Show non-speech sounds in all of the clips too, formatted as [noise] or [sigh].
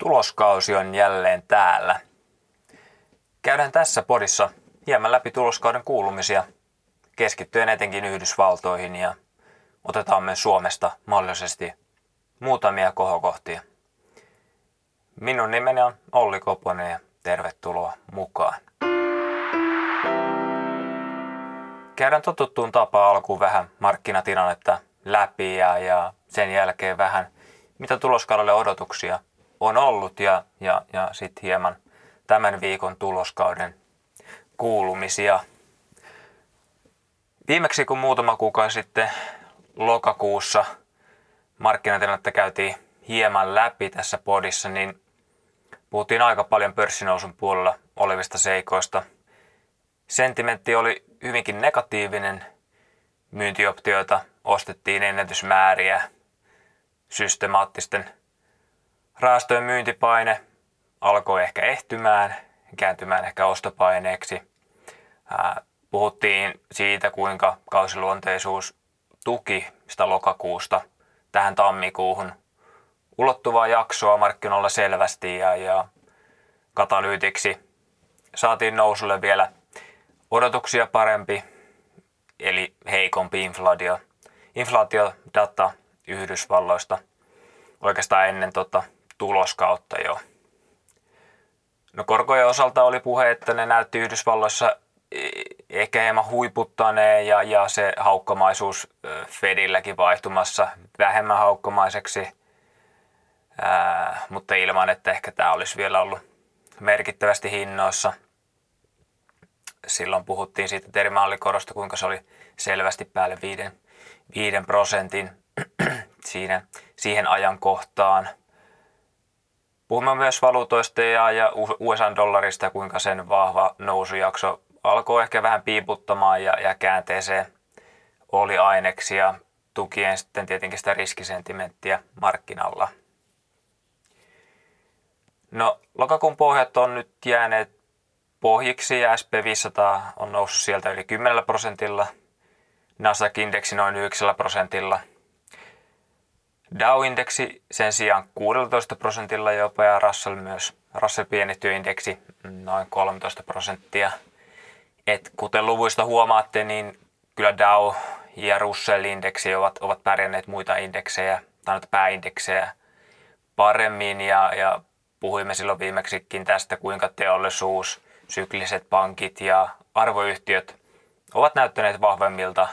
Tuloskausi on jälleen täällä. Käydään tässä podissa hieman läpi tuloskauden kuulumisia, keskittyen etenkin Yhdysvaltoihin ja otetaan myös Suomesta mahdollisesti muutamia kohokohtia. Minun nimeni on Olli Koponen ja tervetuloa mukaan. Käydään totuttuun tapaan alkuun vähän markkinatilannetta läpi ja, ja sen jälkeen vähän mitä tuloskaudelle odotuksia on ollut ja, ja, ja sitten hieman tämän viikon tuloskauden kuulumisia. Viimeksi kun muutama kuukausi sitten lokakuussa markkinatilannetta käytiin hieman läpi tässä podissa, niin puhuttiin aika paljon pörssinousun puolella olevista seikoista. Sentimentti oli hyvinkin negatiivinen. Myyntioptioita ostettiin ennätysmääriä systemaattisten Rahastojen myyntipaine alkoi ehkä ehtymään, kääntymään ehkä ostopaineeksi. Puhuttiin siitä, kuinka kausiluonteisuus tuki sitä lokakuusta tähän tammikuuhun ulottuvaa jaksoa markkinoilla selvästi ja, ja katalyytiksi saatiin nousulle vielä odotuksia parempi, eli heikompi inflaatio, inflaatiodata Yhdysvalloista oikeastaan ennen tota tuloskautta jo. No korkojen osalta oli puhe, että ne näytti Yhdysvalloissa e, ehkä hieman huiputtaneen ja, ja se haukkamaisuus Fedilläkin vaihtumassa vähemmän haukkamaiseksi, ää, mutta ilman, että ehkä tämä olisi vielä ollut merkittävästi hinnoissa. Silloin puhuttiin siitä termaalikorosta, kuinka se oli selvästi päälle 5, 5 prosentin [clears throat] siinä, siihen ajankohtaan – Puhumme myös valuutoista ja, ja USA-dollarista, kuinka sen vahva nousujakso alkoi ehkä vähän piiputtamaan ja, ja käänteeseen oli aineksia tukien sitten tietenkin sitä riskisentimenttiä markkinalla. No, lokakuun pohjat on nyt jääneet pohjiksi ja SP500 on noussut sieltä yli 10 prosentilla, Nasdaq-indeksi noin 9 prosentilla – Dow-indeksi sen sijaan 16 prosentilla jopa ja Russell myös. Russell pienittyindeksi noin 13 prosenttia. Et kuten luvuista huomaatte, niin kyllä Dow ja Russell-indeksi ovat, ovat pärjänneet muita indeksejä, tai noita pääindeksejä paremmin ja, ja puhuimme silloin viimeksikin tästä, kuinka teollisuus, sykliset pankit ja arvoyhtiöt ovat näyttäneet vahvemmilta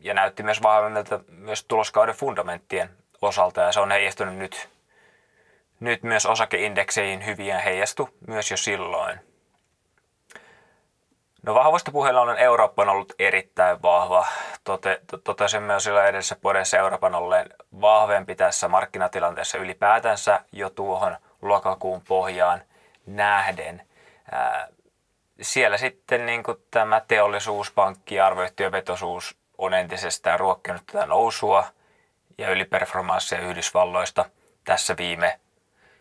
ja näytti myös vahvemmilta myös tuloskauden fundamenttien osalta ja se on heijastunut nyt, nyt myös osakeindekseihin hyvin ja heijastu myös jo silloin. No vahvasta puheella on Eurooppa on ollut erittäin vahva. Tote, totesin myös sillä edessä podessa Euroopan olleen vahvempi tässä markkinatilanteessa ylipäätänsä jo tuohon lokakuun pohjaan nähden. Ää, siellä sitten niin tämä teollisuus, pankki, arvoyhtiövetoisuus on entisestään ruokkinut tätä nousua ja yliperformanssia Yhdysvalloista tässä viime,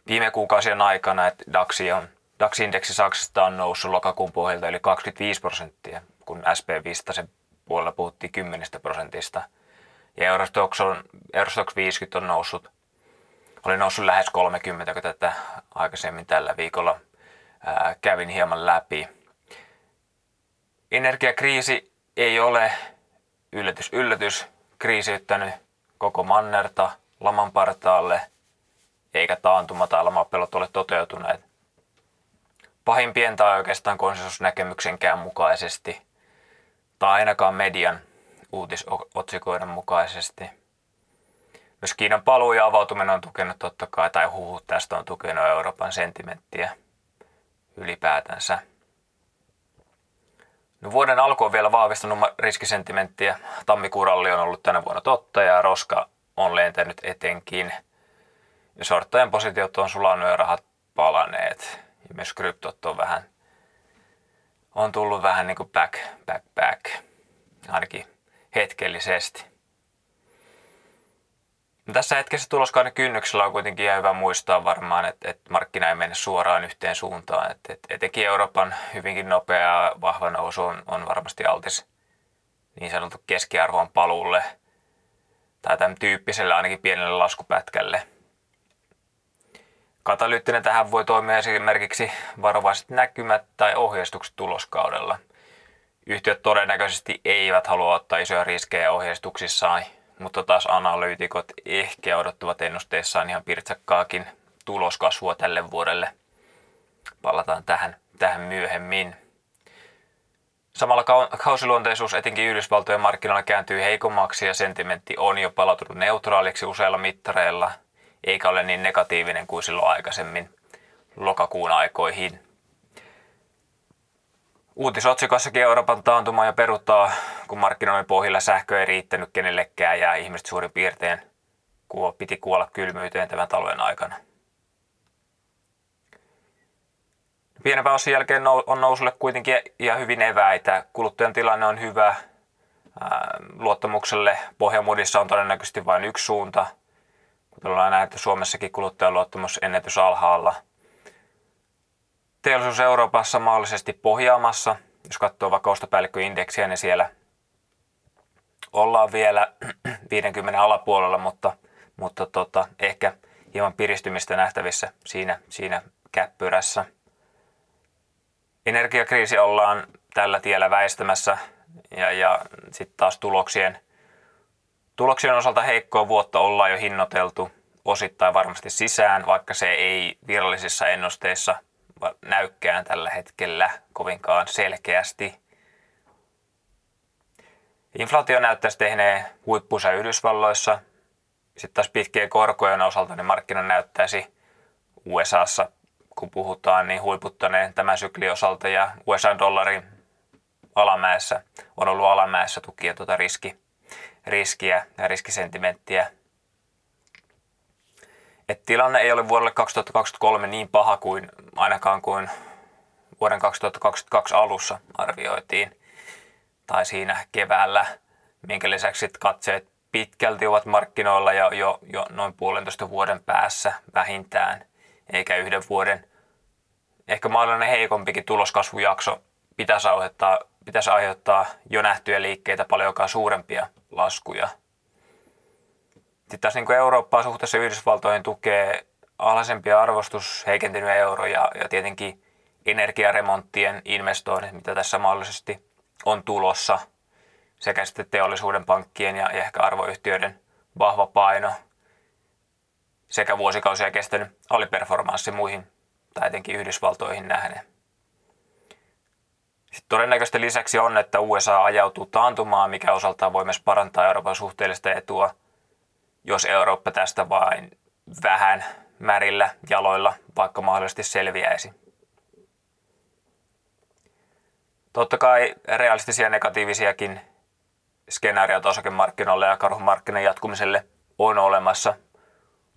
viime kuukausien aikana, että DAX on DAX-indeksi Saksasta on noussut lokakuun pohjalta yli 25 prosenttia, kun SP500 puolella puhuttiin 10 prosentista. Ja Eurostox, on, Eurostox 50 on noussut, oli noussut lähes 30, kun tätä aikaisemmin tällä viikolla ää, kävin hieman läpi. Energiakriisi ei ole yllätys, yllätys, kriisiyttänyt koko mannerta laman partaalle, eikä taantuma tai lamapelot ole toteutuneet pahimpien tai oikeastaan konsensusnäkemyksenkään mukaisesti, tai ainakaan median uutisotsikoiden mukaisesti. Myös Kiinan paluu ja avautuminen on tukenut totta kai, tai huhut tästä on tukenut Euroopan sentimenttiä ylipäätänsä. No vuoden alku on vielä vahvistunut riskisentimenttiä. Tammikuun ralli on ollut tänä vuonna totta ja roska on lentänyt etenkin. Ja sorttajan positiot on sulannut ja rahat palaneet. Ja myös kryptot on vähän, on tullut vähän niin kuin back, back, back. Ainakin hetkellisesti. No tässä hetkessä tuloskauden kynnyksellä on kuitenkin ihan hyvä muistaa varmaan, että, että markkina ei mene suoraan yhteen suuntaan. Että, että etenkin Euroopan hyvinkin nopea vahva nousu on, on varmasti altis niin sanottu keskiarvon paluulle tai tämän tyyppiselle ainakin pienelle laskupätkälle. Katalyyttinen tähän voi toimia esimerkiksi varovaiset näkymät tai ohjeistukset tuloskaudella. Yhtiöt todennäköisesti eivät halua ottaa isoja riskejä ohjeistuksissaan, mutta taas analyytikot ehkä odottavat ennusteissaan ihan pirtsakkaakin tuloskasvua tälle vuodelle. Palataan tähän, tähän myöhemmin. Samalla kausiluonteisuus etenkin Yhdysvaltojen markkinoilla kääntyy heikommaksi ja sentimentti on jo palautunut neutraaliksi useilla mittareilla, eikä ole niin negatiivinen kuin silloin aikaisemmin lokakuun aikoihin. Uutisotsikoissakin Euroopan taantuma ja peruttaa, kun markkinoiden pohjilla sähkö ei riittänyt kenellekään ja ihmiset suurin piirtein piti kuolla kylmyyteen tämän talven aikana. Pienen osin jälkeen on nousulle kuitenkin ihan hyvin eväitä. Kuluttajan tilanne on hyvä. Luottamukselle Pohjamudissa on todennäköisesti vain yksi suunta. Kuten ollaan nähty Suomessakin kuluttajan luottamus ennätys alhaalla. Teollisuus Euroopassa mahdollisesti pohjaamassa. Jos katsoo vaikka ostopäällikköindeksiä, niin siellä ollaan vielä [clears throat] 50 alapuolella, mutta, mutta tota, ehkä hieman piristymistä nähtävissä siinä, siinä käppyrässä – energiakriisi ollaan tällä tiellä väistämässä ja, ja sitten taas tuloksien, tuloksien osalta heikkoa vuotta ollaan jo hinnoiteltu osittain varmasti sisään, vaikka se ei virallisissa ennusteissa näykään tällä hetkellä kovinkaan selkeästi. Inflaatio näyttäisi tehneen huippunsa Yhdysvalloissa. Sitten taas pitkien korkojen osalta niin markkina näyttäisi USAssa kun puhutaan, niin huiputtaneen tämän syklin osalta ja USA-dollarin alamäessä on ollut alamäessä tukia tuota riski, riskiä ja riskisentimenttiä. Et tilanne ei ole vuodelle 2023 niin paha kuin ainakaan kuin vuoden 2022 alussa arvioitiin tai siinä keväällä, minkä lisäksi katseet pitkälti ovat markkinoilla ja jo, jo noin puolentoista vuoden päässä vähintään – eikä yhden vuoden. Ehkä mahdollinen heikompikin tuloskasvujakso pitäisi aiheuttaa, pitäisi aiheuttaa jo nähtyjä liikkeitä paljonkaan suurempia laskuja. Sitten taas niin Eurooppaa suhteessa Yhdysvaltoihin tukee alhaisempi arvostus, heikentynyt euro ja, ja tietenkin energiaremonttien investoinnit, mitä tässä mahdollisesti on tulossa, sekä sitten teollisuuden pankkien ja, ja ehkä arvoyhtiöiden vahva paino – sekä vuosikausia kestänyt aliperformanssi muihin tai etenkin Yhdysvaltoihin nähden. Sitten todennäköisesti lisäksi on, että USA ajautuu taantumaan, mikä osaltaan voi myös parantaa Euroopan suhteellista etua, jos Eurooppa tästä vain vähän märillä jaloilla vaikka mahdollisesti selviäisi. Totta kai realistisia negatiivisiakin skenaarioita osakemarkkinoille ja karhumarkkinan jatkumiselle on olemassa –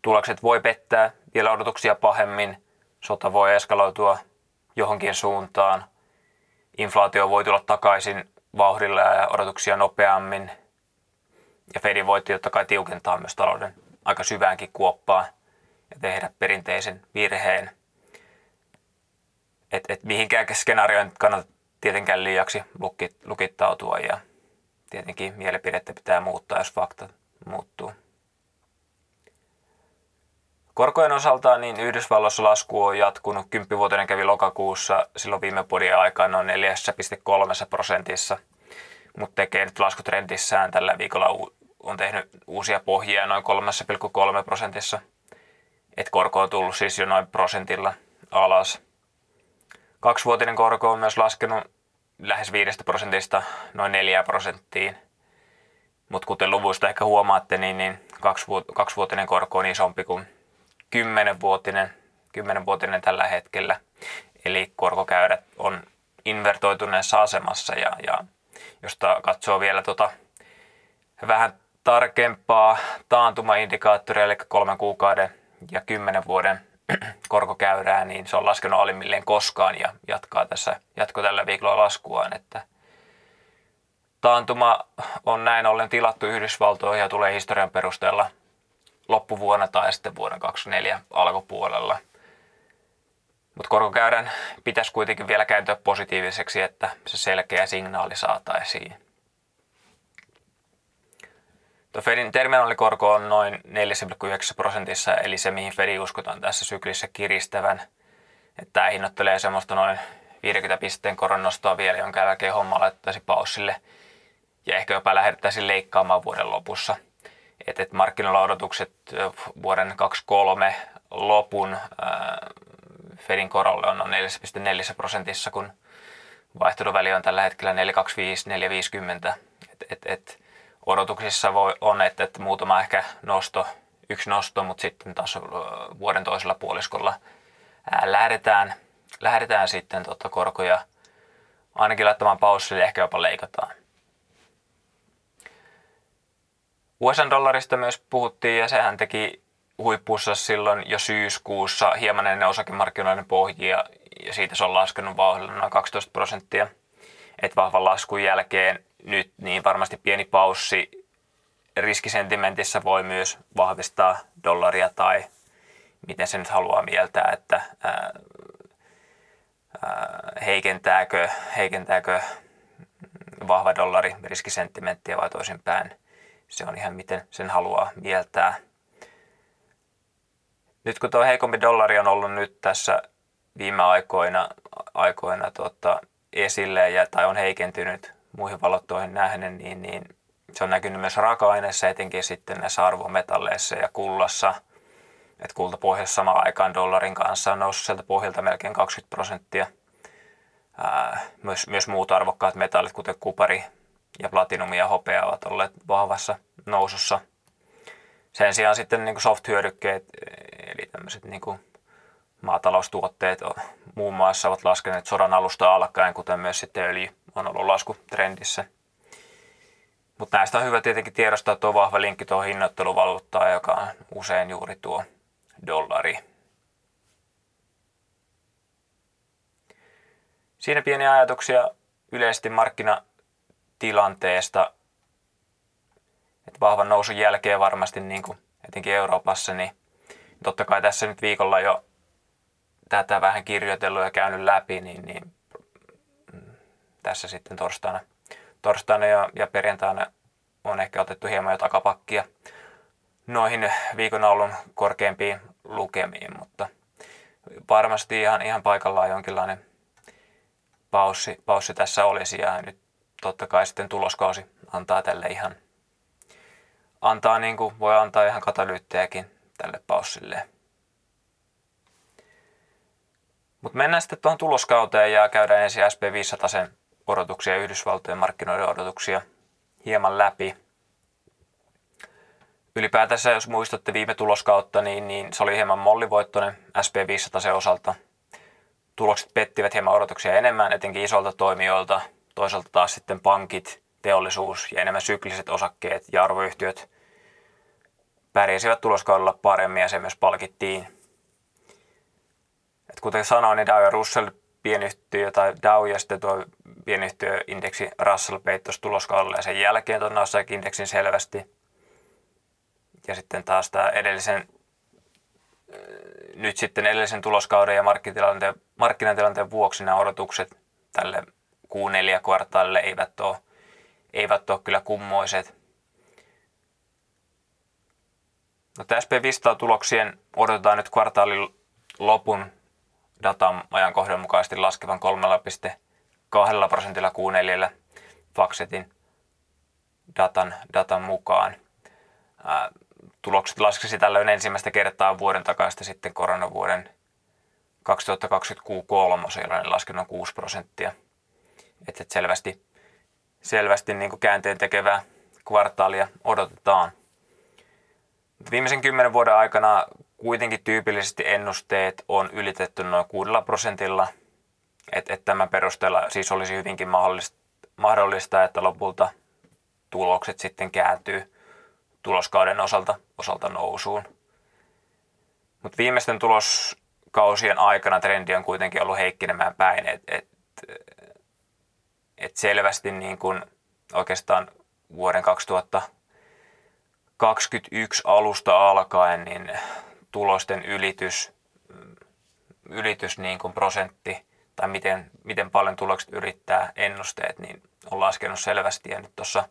Tulokset voi pettää vielä odotuksia pahemmin, sota voi eskaloitua johonkin suuntaan, inflaatio voi tulla takaisin vauhdilla ja odotuksia nopeammin, ja Fedin voi totta kai tiukentaa myös talouden aika syväänkin kuoppaa ja tehdä perinteisen virheen. Et, et mihinkään skenaarioon kannata tietenkään liiaksi lukittautua ja tietenkin mielipidettä pitää muuttaa, jos fakta muuttuu. Korkojen osalta niin Yhdysvalloissa lasku on jatkunut. Kymppivuotinen kävi lokakuussa silloin viime podin aikana noin 4,3 prosentissa, mutta tekee nyt laskutrendissään tällä viikolla on tehnyt uusia pohjia noin 3,3 prosentissa. Et korko on tullut siis jo noin prosentilla alas. Kaksivuotinen korko on myös laskenut lähes 5 prosentista noin 4 prosenttiin. Mutta kuten luvuista ehkä huomaatte, niin, niin kaksivuotinen korko on isompi kuin kymmenenvuotinen, kymmenenvuotinen tällä hetkellä. Eli korkokäyrät on invertoituneessa asemassa ja, ja jos katsoo vielä tota vähän tarkempaa taantumaindikaattoria, eli kolmen kuukauden ja kymmenen vuoden [clears throat] korkokäyrää, niin se on laskenut alimmilleen koskaan ja jatkaa tässä, jatko tällä viikolla laskuaan, että taantuma on näin ollen tilattu Yhdysvaltoihin ja tulee historian perusteella loppuvuonna tai sitten vuoden 2024 alkupuolella. Mutta korkokäyrän pitäisi kuitenkin vielä kääntyä positiiviseksi, että se selkeä signaali saataisiin. Tuo Fedin terminaalikorko on noin 4,9 prosentissa, eli se mihin Fedi uskotaan tässä syklissä kiristävän. Että tämä hinnoittelee semmoista noin 50 pisteen koronnostoa vielä, jonka jälkeen homma laittaisi paussille ja ehkä jopa lähdettäisiin leikkaamaan vuoden lopussa. Et, et markkinoilla odotukset vuoden 2023 lopun ää, Fedin korolle on noin 4,4 prosentissa, kun vaihtoehtoväli on tällä hetkellä 4,25-4,50. Et, et, et odotuksissa voi, on, että, että muutama ehkä nosto, yksi nosto, mutta sitten taas vuoden toisella puoliskolla ää, lähdetään, lähdetään sitten tota korkoja ainakin laittamaan paussille, ehkä jopa leikataan. USA-dollarista myös puhuttiin ja sehän teki huippussa silloin jo syyskuussa hieman ennen osakemarkkinoiden pohjia ja siitä se on laskenut vauhdilla noin 12 prosenttia. Et vahvan laskun jälkeen nyt niin varmasti pieni paussi riskisentimentissä voi myös vahvistaa dollaria tai miten se nyt haluaa mieltää, että ää, ää, heikentääkö, heikentääkö vahva dollari riskisentimenttiä vai toisinpäin. Se on ihan miten sen haluaa mieltää. Nyt kun tuo heikompi dollari on ollut nyt tässä viime aikoina, aikoina tota, esille ja, tai on heikentynyt muihin valottoihin nähden, niin, niin se on näkynyt myös raaka-aineissa, etenkin sitten näissä arvometalleissa ja kullassa. Että kultapohjassa samaan aikaan dollarin kanssa on noussut sieltä pohjalta melkein 20 prosenttia. Myös, myös muut arvokkaat metallit, kuten kupari ja platinumi ja hopea, ovat olleet vahvassa nousussa. Sen sijaan sitten niin soft-hyödykkeet, eli tämmöiset niin kuin maataloustuotteet muun muassa ovat laskeneet sodan alusta alkaen, kuten myös sitten öljy on ollut laskutrendissä. Mutta näistä on hyvä tietenkin tiedostaa tuo vahva linkki tuohon hinnoitteluvaluuttaan, joka on usein juuri tuo dollari. Siinä pieniä ajatuksia yleisesti markkinatilanteesta. Et vahvan nousun jälkeen varmasti niin kuin etenkin Euroopassa, niin totta kai tässä nyt viikolla jo tätä vähän kirjoitellut ja käynyt läpi, niin, niin tässä sitten torstaina, torstaina ja, ja perjantaina on ehkä otettu hieman jo takapakkia noihin viikon alun korkeampiin lukemiin, mutta varmasti ihan, ihan paikallaan jonkinlainen paussi, paussi tässä olisi ja nyt totta kai sitten tuloskausi antaa tälle ihan, antaa niin kuin, voi antaa ihan katalyyttejäkin tälle paussille. Mutta mennään sitten tuohon tuloskauteen ja käydään ensin SP500 odotuksia, Yhdysvaltojen markkinoiden odotuksia hieman läpi. Ylipäätänsä, jos muistatte viime tuloskautta, niin, niin se oli hieman mollivoittoinen SP500 osalta. Tulokset pettivät hieman odotuksia enemmän, etenkin isolta toimijoilta. Toisaalta taas sitten pankit, teollisuus ja enemmän sykliset osakkeet ja arvoyhtiöt pärjäsivät tuloskaudella paremmin ja se myös palkittiin. Et kuten sanoin, niin Dow ja Russell pienyhtiö tai Dow ja sitten tuo pienyhtiöindeksi Russell peittoi tuloskaudella ja sen jälkeen tuon Nasdaq-indeksin selvästi. Ja sitten taas tämä edellisen, nyt sitten edellisen tuloskauden ja markkinatilanteen, markkinatilanteen vuoksi nämä odotukset tälle Q4-kvartaalille eivät ole, eivät ole kyllä kummoiset. No, SP500 tuloksien odotetaan nyt kvartaalin lopun datan ajankohdan mukaisesti laskevan 3,2 prosentilla Q4 Faxetin datan, datan mukaan. Ää, tulokset laskisi tällöin ensimmäistä kertaa vuoden takaista sitten koronavuoden 2020 Q3, jolloin laskenut 6 prosenttia. Että et selvästi, selvästi niin kuin käänteen tekevää kvartaalia odotetaan. Viimeisen kymmenen vuoden aikana kuitenkin tyypillisesti ennusteet on ylitetty noin 6 prosentilla. Että et tämän perusteella siis olisi hyvinkin mahdollista, mahdollista, että lopulta tulokset sitten kääntyy tuloskauden osalta, osalta nousuun. Mutta viimeisten tuloskausien aikana trendi on kuitenkin ollut heikkenemään päin. Et, et, et selvästi niin kun oikeastaan vuoden 2021 alusta alkaen niin tulosten ylitys, ylitys niin kuin prosentti tai miten, miten paljon tulokset yrittää ennusteet, niin on laskenut selvästi. Ja nyt tuossa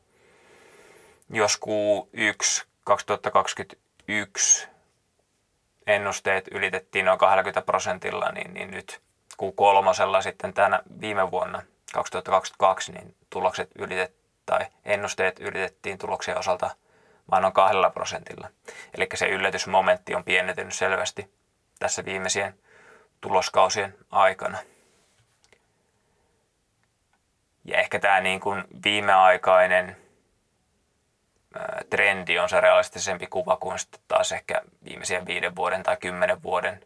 jos Q1 2021 ennusteet ylitettiin noin 20 prosentilla, niin, niin nyt Q3 sitten tänä viime vuonna 2022, niin tulokset ylitet, tai ennusteet ylitettiin tuloksien osalta vain noin kahdella prosentilla. Eli se yllätysmomentti on pienentynyt selvästi tässä viimeisien tuloskausien aikana. Ja ehkä tämä niin kuin viimeaikainen trendi on se realistisempi kuva kuin sitten taas ehkä viimeisen viiden vuoden tai kymmenen vuoden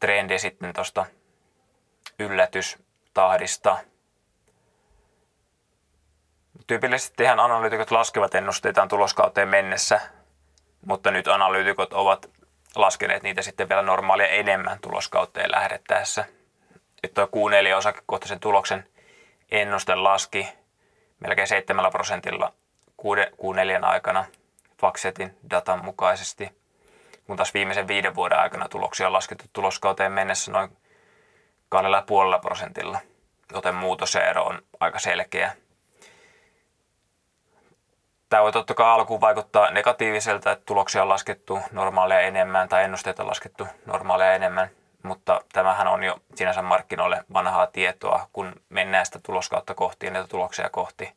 trendi sitten tuosta yllätystahdista. Tyypillisesti ihan analyytikot laskevat ennusteitaan tuloskauteen mennessä, mutta nyt analyytikot ovat laskeneet niitä sitten vielä normaalia enemmän tuloskauteen lähdettäessä. Että tuo Q4 osakekohtaisen tuloksen ennuste laski melkein 7 prosentilla Q4 aikana Faxetin datan mukaisesti, kun taas viimeisen viiden vuoden aikana tuloksia on laskettu tuloskauteen mennessä noin 2,5 prosentilla, joten muutosero on aika selkeä. Tämä voi totta kai alkuun vaikuttaa negatiiviselta, että tuloksia on laskettu normaalia enemmän tai ennusteita on laskettu normaalia enemmän, mutta tämähän on jo sinänsä markkinoille vanhaa tietoa, kun mennään sitä tuloskautta kohti ja niitä tuloksia kohti.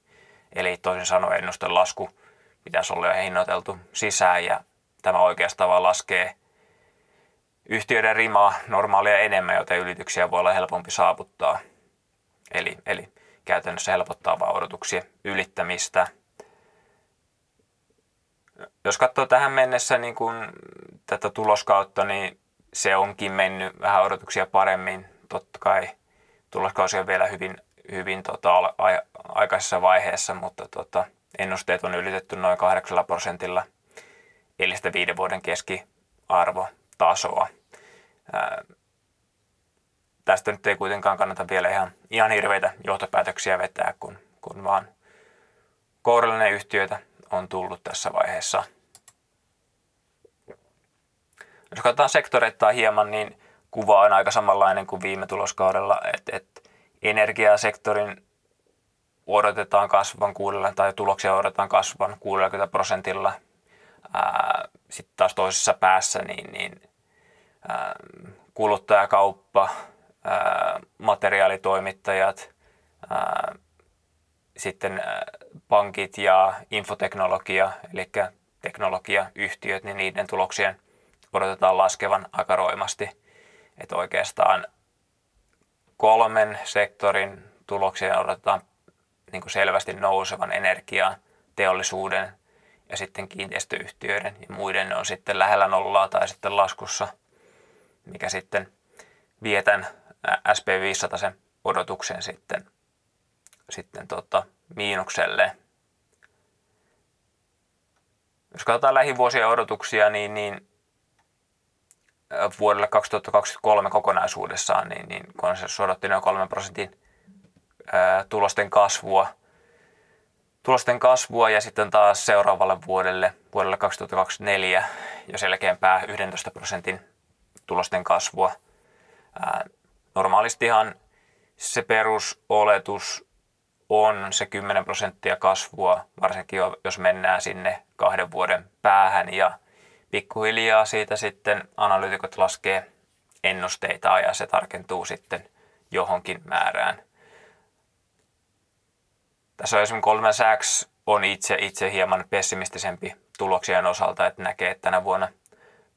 Eli toisin sanoen ennusten lasku pitäisi olla jo hinnoiteltu sisään ja tämä oikeastaan vaan laskee yhtiöiden rimaa normaalia enemmän, joten ylityksiä voi olla helpompi saavuttaa. Eli, eli käytännössä helpottaa vaan odotuksien ylittämistä. Jos katsoo tähän mennessä niin kun tätä tuloskautta, niin se onkin mennyt vähän odotuksia paremmin. Totta kai tuloskausi on vielä hyvin, hyvin tota, aikaisessa vaiheessa, mutta tota, ennusteet on ylitetty noin 8 prosentilla, eli sitä viiden vuoden keskiarvotasoa. Ää, tästä nyt ei kuitenkaan kannata vielä ihan, ihan hirveitä johtopäätöksiä vetää, kun, kun vaan kourallinen yhtiöitä on tullut tässä vaiheessa. Jos katsotaan sektoreittain hieman, niin kuva on aika samanlainen kuin viime tuloskaudella, että, että energiasektorin odotetaan kasvan kuudella, tai tuloksia odotetaan kasvan 60 prosentilla. Sitten taas toisessa päässä niin, niin ää, kuluttajakauppa, ää, materiaalitoimittajat, ää, sitten pankit ja infoteknologia, eli teknologiayhtiöt, niin niiden tuloksien odotetaan laskevan aika roimasti. Että oikeastaan kolmen sektorin tuloksia odotetaan niin kuin selvästi nousevan energiaa, teollisuuden ja sitten kiinteistöyhtiöiden ja muiden on sitten lähellä nollaa tai sitten laskussa, mikä sitten vietän SP500 sen odotuksen sitten, sitten tota, miinukselle. Jos katsotaan lähivuosien odotuksia, niin, niin vuodelle 2023 kokonaisuudessaan, niin, niin konsensus odotti noin 3 prosentin tulosten kasvua. Tulosten kasvua ja sitten taas seuraavalle vuodelle, vuodelle 2024 jo selkeämpää 11 prosentin tulosten kasvua. Ää, normaalistihan se perusoletus on se 10 prosenttia kasvua, varsinkin jos mennään sinne kahden vuoden päähän ja pikkuhiljaa siitä sitten analyytikot laskee ennusteita ja se tarkentuu sitten johonkin määrään. Tässä on esimerkiksi Goldman Sachs on itse, itse hieman pessimistisempi tuloksien osalta, että näkee, että tänä vuonna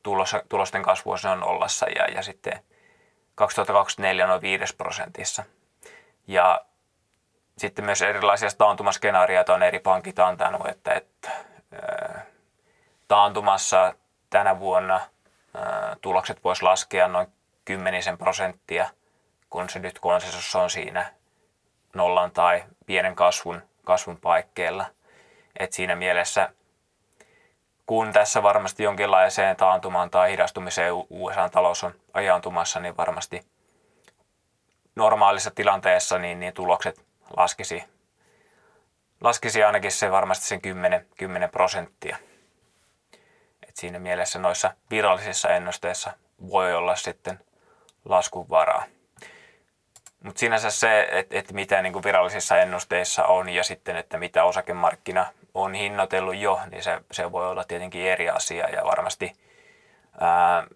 tulos, tulosten kasvu on ollassa ja, ja sitten 2024 noin 5 prosentissa. Ja sitten myös erilaisia taantumaskenaarioita on eri pankit antanut, että, että taantumassa tänä vuonna tulokset voisi laskea noin kymmenisen prosenttia, kun se nyt konsensus on siinä nollan tai pienen kasvun, kasvun paikkeilla. Et siinä mielessä, kun tässä varmasti jonkinlaiseen taantumaan tai hidastumiseen USA-talous on ajaantumassa, niin varmasti normaalissa tilanteessa niin, niin tulokset laskisi, laskisi ainakin se varmasti sen 10, 10 prosenttia. Et siinä mielessä noissa virallisissa ennusteissa voi olla sitten laskun varaa. Mutta sinänsä se, että, että mitä niin kuin virallisissa ennusteissa on ja sitten, että mitä osakemarkkina on hinnoitellut jo, niin se, se voi olla tietenkin eri asia ja varmasti ää,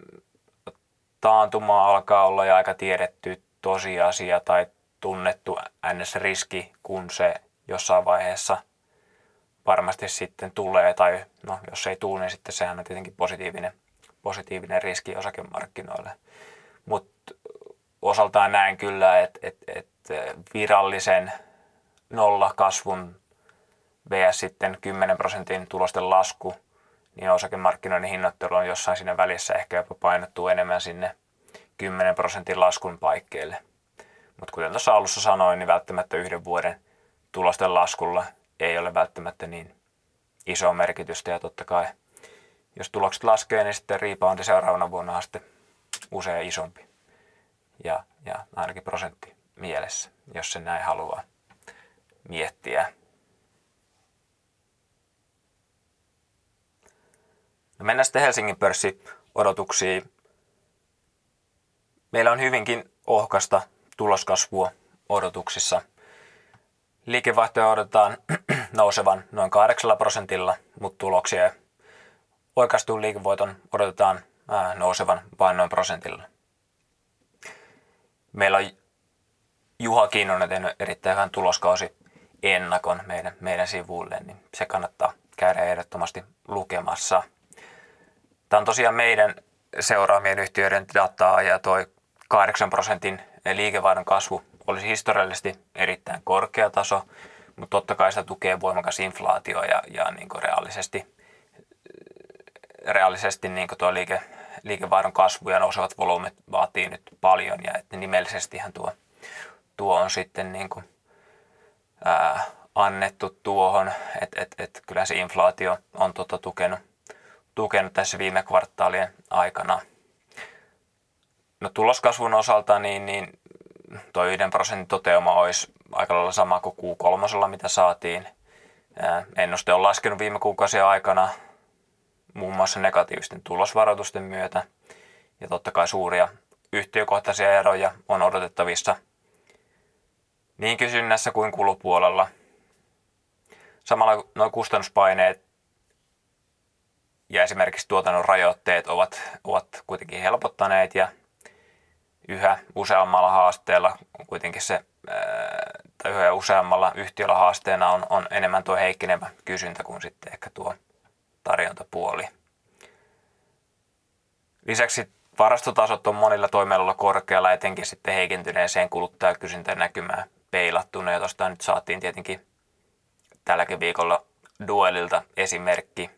taantuma alkaa olla jo aika tiedetty tosiasia tai tunnettu NS-riski, kun se jossain vaiheessa varmasti sitten tulee, tai no, jos ei tule, niin sitten sehän on tietenkin positiivinen, positiivinen riski osakemarkkinoille. Mutta osaltaan näen kyllä, että et, et virallisen nollakasvun vs. sitten 10 prosentin tulosten lasku, niin osakemarkkinoiden hinnoittelu on jossain siinä välissä ehkä jopa painottuu enemmän sinne 10 prosentin laskun paikkeille. Mutta kuten tuossa alussa sanoin, niin välttämättä yhden vuoden tulosten laskulla ei ole välttämättä niin iso merkitystä. Ja totta kai, jos tulokset laskee, niin sitten reboundi seuraavana vuonna on sitten usein isompi. Ja, ja ainakin prosentti mielessä, jos se näin haluaa miettiä. No mennään sitten Helsingin pörssi odotuksiin. Meillä on hyvinkin ohkasta tuloskasvua odotuksissa. Liikevaihtoja odotetaan [clears throat] nousevan noin 8 prosentilla, mutta tuloksia oikastuun liikevoiton odotetaan nousevan vain noin prosentilla. Meillä on Juha Kinnunen tehnyt erittäin hyvän tuloskausi ennakon meidän, meidän sivuille, niin se kannattaa käydä ehdottomasti lukemassa. Tämä on tosiaan meidän seuraamien yhtiöiden dataa ja toi 8 prosentin liikevaihdon kasvu olisi historiallisesti erittäin korkea taso, mutta totta kai sitä tukee voimakas inflaatio ja, ja niin kuin reaalisesti, reaalisesti niin kuin tuo liike, liikevaihdon kasvu ja nousevat volyymit vaatii nyt paljon ja että nimellisestihän tuo, tuo on sitten niin kuin, ää, annettu tuohon, että et, et, kyllä se inflaatio on tota tukenut, tukenut tässä viime kvartaalien aikana – No tuloskasvun osalta niin, niin tuo 1 prosentin toteuma olisi aika lailla sama kuin Q3, mitä saatiin. Ennuste on laskenut viime kuukausien aikana muun muassa negatiivisten tulosvaroitusten myötä. Ja totta kai suuria yhtiökohtaisia eroja on odotettavissa niin kysynnässä kuin kulupuolella. Samalla nuo kustannuspaineet ja esimerkiksi tuotannon rajoitteet ovat, ovat kuitenkin helpottaneet ja yhä useammalla haasteella kuitenkin se, tai yhä useammalla yhtiöllä haasteena on, on enemmän tuo heikkenevä kysyntä kuin sitten ehkä tuo tarjontapuoli. Lisäksi varastotasot on monilla toimialoilla korkealla, etenkin sitten heikentyneeseen kuluttajakysyntään näkymään peilattuna. Ja tuosta nyt saatiin tietenkin tälläkin viikolla Duelilta esimerkki.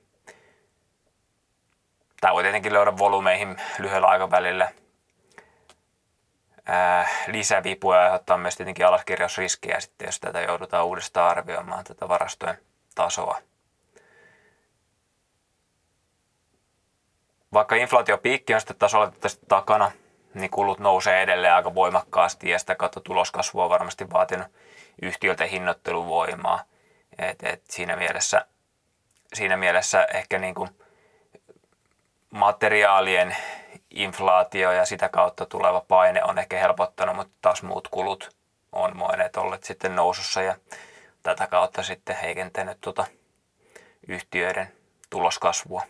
Tämä voi tietenkin löydä volumeihin lyhyellä aikavälillä – lisävipuja aiheuttaa myös tietenkin alaskirjausriskiä sitten, jos tätä joudutaan uudestaan arvioimaan tätä varastojen tasoa. Vaikka inflaatiopiikki on sitten tasolla tästä takana, niin kulut nousee edelleen aika voimakkaasti ja sitä kautta tuloskasvu on varmasti vaatinut yhtiöltä hinnoitteluvoimaa. Et, et siinä, mielessä, siinä mielessä ehkä niin kuin materiaalien inflaatio ja sitä kautta tuleva paine on ehkä helpottanut, mutta taas muut kulut on monet olleet sitten nousussa ja tätä kautta sitten heikentänyt tuota yhtiöiden tuloskasvua.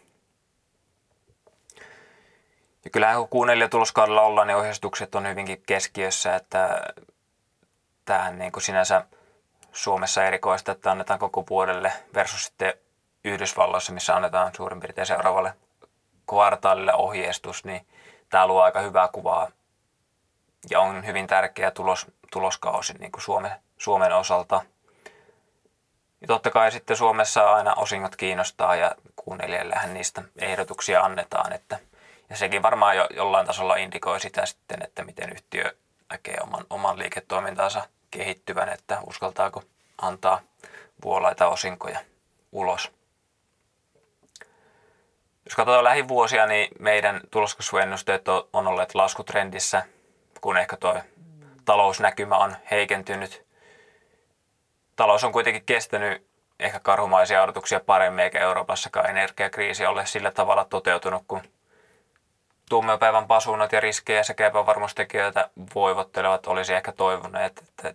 Ja kyllähän kun kuunnelija tuloskaudella ollaan, niin ohjeistukset on hyvinkin keskiössä, että tähän niin kuin sinänsä Suomessa erikoista, että annetaan koko vuodelle versus sitten Yhdysvalloissa, missä annetaan suurin piirtein seuraavalle kvartaalille ohjeistus, niin tämä luo aika hyvää kuvaa ja on hyvin tärkeä tulos, tuloskausi niin kuin Suomen, Suomen osalta. Ja totta kai sitten Suomessa aina osingot kiinnostaa ja kuunnelijallehän niistä ehdotuksia annetaan. Että, ja sekin varmaan jo, jollain tasolla indikoi sitä sitten, että miten yhtiö näkee oman, oman liiketoimintansa kehittyvän, että uskaltaako antaa vuolaita osinkoja ulos. Jos katsotaan lähivuosia, niin meidän tuloskasvuennusteet on olleet laskutrendissä, kun ehkä tuo talousnäkymä on heikentynyt. Talous on kuitenkin kestänyt ehkä karhumaisia odotuksia paremmin, eikä Euroopassakaan energiakriisi ole sillä tavalla toteutunut, kun tuomiopäivän pasuunat ja riskejä sekä epävarmuustekijöitä voivottelevat olisi ehkä toivoneet, että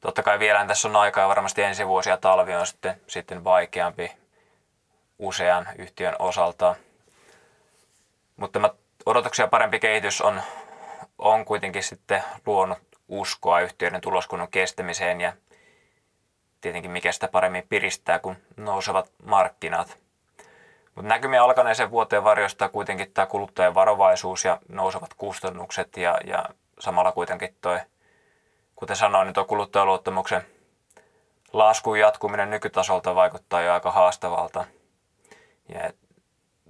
totta kai vielä tässä on aikaa varmasti ensi vuosi ja talvi on sitten, sitten vaikeampi usean yhtiön osalta. Mutta tämä odotuksia parempi kehitys on, on kuitenkin sitten luonut uskoa yhtiöiden tuloskunnon kestämiseen ja tietenkin mikä sitä paremmin piristää kuin nousevat markkinat. Mutta näkymiä alkaneeseen vuoteen varjostaa kuitenkin tämä kuluttajan varovaisuus ja nousevat kustannukset ja, ja samalla kuitenkin toi, kuten sanoin, niin tuo kuluttajaluottamuksen laskun jatkuminen nykytasolta vaikuttaa jo aika haastavalta. Ja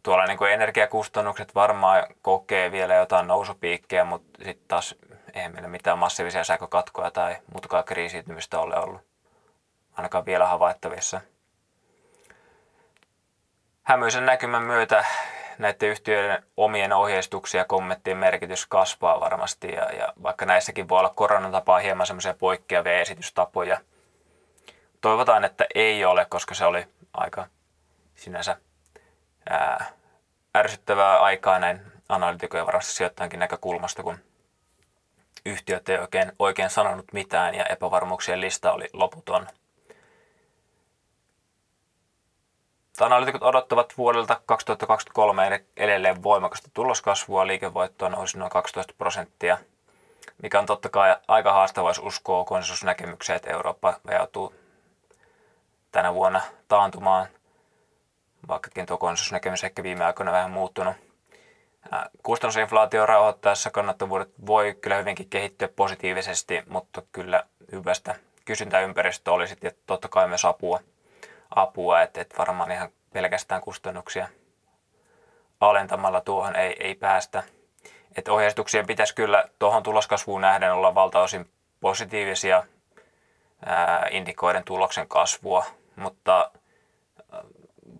tuolla niin kuin energiakustannukset varmaan kokee vielä jotain nousupiikkejä, mutta sitten taas ei meillä mitään massiivisia sähkökatkoja tai muutakaan kriisiytymistä ole ollut ainakaan vielä havaittavissa. Hämyisen näkymän myötä näiden yhtiöiden omien ohjeistuksia ja kommenttien merkitys kasvaa varmasti ja, ja vaikka näissäkin voi olla koronan tapaa hieman semmoisia poikkeavia esitystapoja, toivotaan, että ei ole, koska se oli aika sinänsä ää, ärsyttävää aikaa näin analytikoja varmasti sijoittajankin näkökulmasta, kun yhtiöt ei oikein, oikein sanonut mitään ja epävarmuuksien lista oli loputon. Analytikot odottavat vuodelta 2023 edelleen voimakasta tuloskasvua, liikevoittoa nousi noin 12 prosenttia, mikä on totta kai aika haastava, jos uskoo konsensusnäkemykseen, että Eurooppa ajautuu tänä vuonna taantumaan, vaikkakin tuo konsensusnäkemys ehkä viime aikoina vähän muuttunut. Kustannusinflaatio rauhoittaessa kannattavuudet voi kyllä hyvinkin kehittyä positiivisesti, mutta kyllä hyvästä kysyntäympäristöä olisi ja totta kai myös apua – apua, että, että varmaan ihan pelkästään kustannuksia alentamalla tuohon ei, ei päästä. Että ohjeistuksien pitäisi kyllä tuohon tuloskasvuun nähden olla valtaosin positiivisia ää, indikoiden tuloksen kasvua, mutta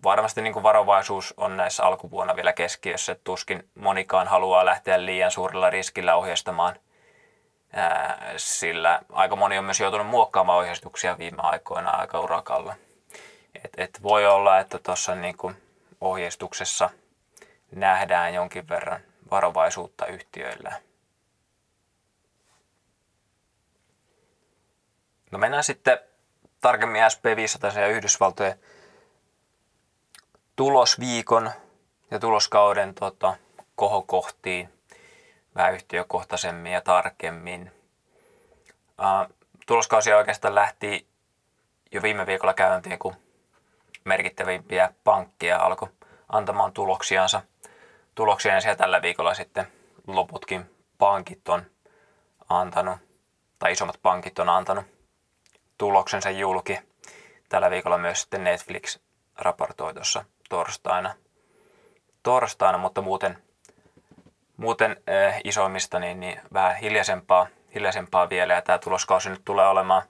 varmasti niin kuin varovaisuus on näissä alkuvuonna vielä keskiössä, että tuskin monikaan haluaa lähteä liian suurella riskillä ohjeistamaan, ää, sillä aika moni on myös joutunut muokkaamaan ohjeistuksia viime aikoina aika urakalla. Et, et voi olla, että tuossa niinku ohjeistuksessa nähdään jonkin verran varovaisuutta yhtiöillä. No mennään sitten tarkemmin SP500 ja Yhdysvaltojen tulosviikon ja tuloskauden tota, kohokohtiin vähän yhtiökohtaisemmin ja tarkemmin. Uh, tuloskausi oikeastaan lähti jo viime viikolla käyntiin, kun merkittävimpiä pankkeja alkoi antamaan tuloksiansa. Tuloksiansa ja tällä viikolla sitten loputkin pankit on antanut, tai isommat pankit on antanut tuloksensa julki. Tällä viikolla myös sitten Netflix raportoi tuossa torstaina, torstaina mutta muuten, muuten äh, isoimmista niin, niin vähän hiljaisempaa, hiljaisempaa vielä. Ja tämä tuloskausi nyt tulee olemaan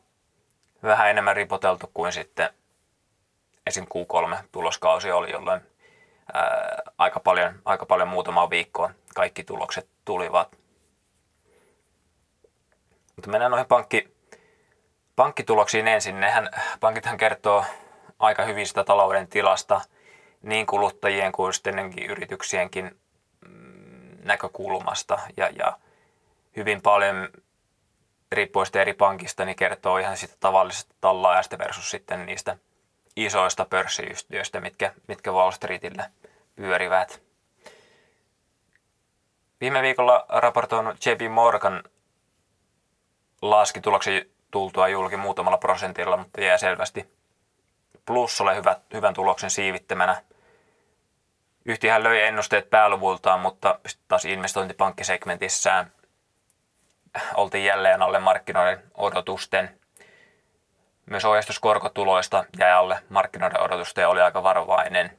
vähän enemmän ripoteltu kuin sitten esim. Q3-tuloskausi oli, jolloin ää, aika, paljon, aika paljon muutamaan viikkoon kaikki tulokset tulivat. Mutta mennään noihin pankki, pankkituloksiin ensin. Nehän, pankithan kertoo aika hyvin sitä talouden tilasta niin kuluttajien kuin sitten yrityksienkin mm, näkökulmasta. Ja, ja hyvin paljon riippuen eri pankista, niin kertoo ihan sitä tavallisesta tallaajasta versus sitten niistä isoista pörssiyhtiöistä, mitkä, mitkä Wall Streetille pyörivät. Viime viikolla raportoinut JP Morgan laski tuloksen tultua julki muutamalla prosentilla, mutta jää selvästi plussalle hyvät, hyvän tuloksen siivittämänä. Yhtiöhän löi ennusteet pääluvultaan, mutta taas investointipankkisegmentissään oltiin jälleen alle markkinoiden odotusten – myös ohjeistus korkotuloista jäi alle markkinoiden odotusta ja oli aika varovainen.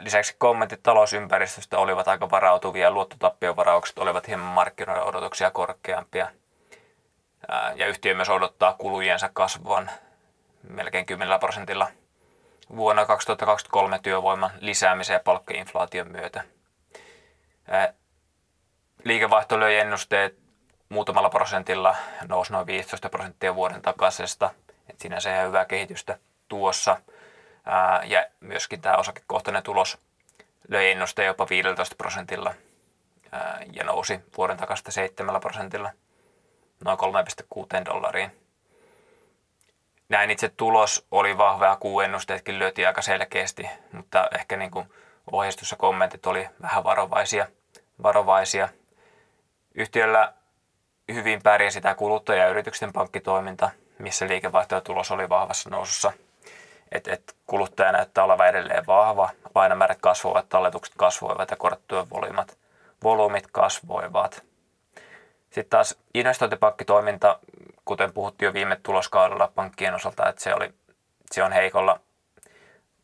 Lisäksi kommentit talousympäristöstä olivat aika varautuvia, luottotappiovaraukset olivat hieman markkinoiden odotuksia korkeampia. Ja yhtiö myös odottaa kulujensa kasvavan melkein 10 prosentilla vuonna 2023 työvoiman lisäämisen ja palkkainflaation myötä. Liikevaihto löi ennusteet muutamalla prosentilla nousi noin 15 prosenttia vuoden takaisesta. Et sinänsä ihan hyvää kehitystä tuossa. Ja myöskin tämä osakekohtainen tulos löi ennusteen jopa 15 prosentilla ja nousi vuoden takasta 7 prosentilla. noin 3,6 dollariin. Näin itse tulos oli vahva ja kuuennusteetkin lyötiin aika selkeästi, mutta ehkä niin kuin ohjeistus ja kommentit oli vähän varovaisia. varovaisia. Yhtiöllä hyvin pärjäsi tämä kuluttaja- ja yritysten pankkitoiminta, missä liikevaihto ja tulos oli vahvassa nousussa. Et, et kuluttaja näyttää olevan edelleen vahva, lainamäärät kasvoivat, talletukset kasvoivat ja korottujen volyymat, volyymit kasvoivat. Sitten taas investointipankkitoiminta, kuten puhuttiin jo viime tuloskaudella pankkien osalta, että se, oli, se on heikolla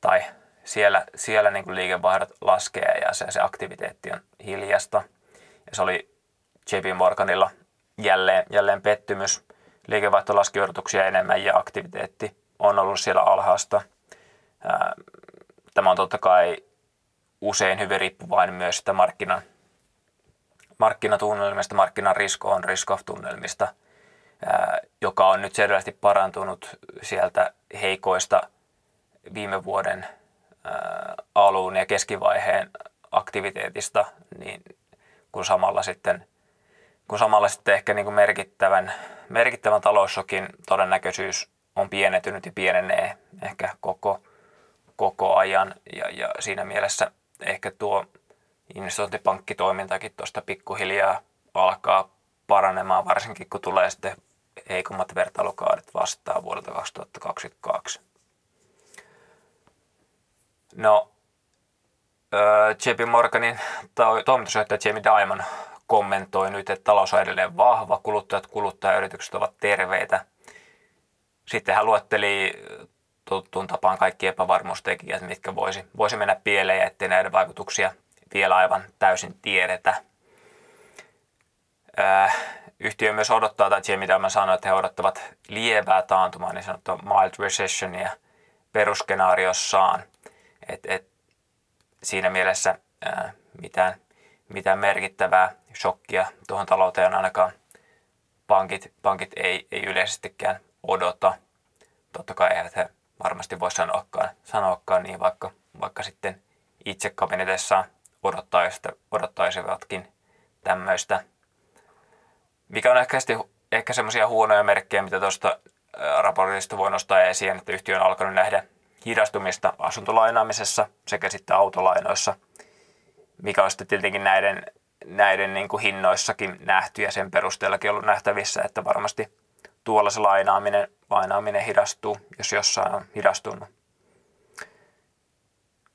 tai siellä, siellä niin liikevaihdot laskee ja se, se aktiviteetti on hiljasta. Ja se oli JP Morganilla jälleen, jälleen pettymys. Liikevaihto laski odotuksia enemmän ja aktiviteetti on ollut siellä alhaasta. Tämä on totta kai usein hyvin riippuvainen myös sitä markkinan, markkinatunnelmista, markkinan risko on risk of tunnelmista, joka on nyt selvästi parantunut sieltä heikoista viime vuoden alun ja keskivaiheen aktiviteetista, niin kun samalla sitten, kun samalla sitten ehkä niin kuin merkittävän, merkittävän taloussokin todennäköisyys on pienentynyt ja pienenee ehkä koko, koko ajan. Ja, ja siinä mielessä ehkä tuo investointipankkitoimintakin tuosta pikkuhiljaa alkaa paranemaan, varsinkin kun tulee sitten heikommat vertailukaudet vastaan vuodelta 2022. No, JP Morganin toimitusjohtaja Jamie Dimon kommentoi nyt, että talous on edelleen vahva, kuluttajat, kuluttajayritykset ovat terveitä. Sitten hän luetteli tuttuun tapaan kaikki epävarmuustekijät, mitkä voisi, voisi mennä pieleen ettei näiden vaikutuksia vielä aivan täysin tiedetä. Yhtiö myös odottaa, tai Jamie Dimon sanoi, että he odottavat lievää taantumaa, niin sanottua mild recessionia perusskenaariossaan – et, et, siinä mielessä ää, mitään, mitään merkittävää shokkia tuohon talouteen ainakaan pankit, pankit ei, ei yleisestikään odota. Totta kai eivät he varmasti voi sanoakaan, sanoakaan niin, vaikka, vaikka sitten itse kabinetissaan odottaisivatkin tämmöistä. Mikä on ehkä, ehkä semmoisia huonoja merkkejä, mitä tuosta raportista voi nostaa esiin, että yhtiö on alkanut nähdä hidastumista asuntolainaamisessa sekä sitten autolainoissa, mikä on sitten tietenkin näiden, näiden niin kuin hinnoissakin nähty ja sen perusteellakin ollut nähtävissä, että varmasti tuolla se lainaaminen, lainaaminen hidastuu, jos jossain on hidastunut.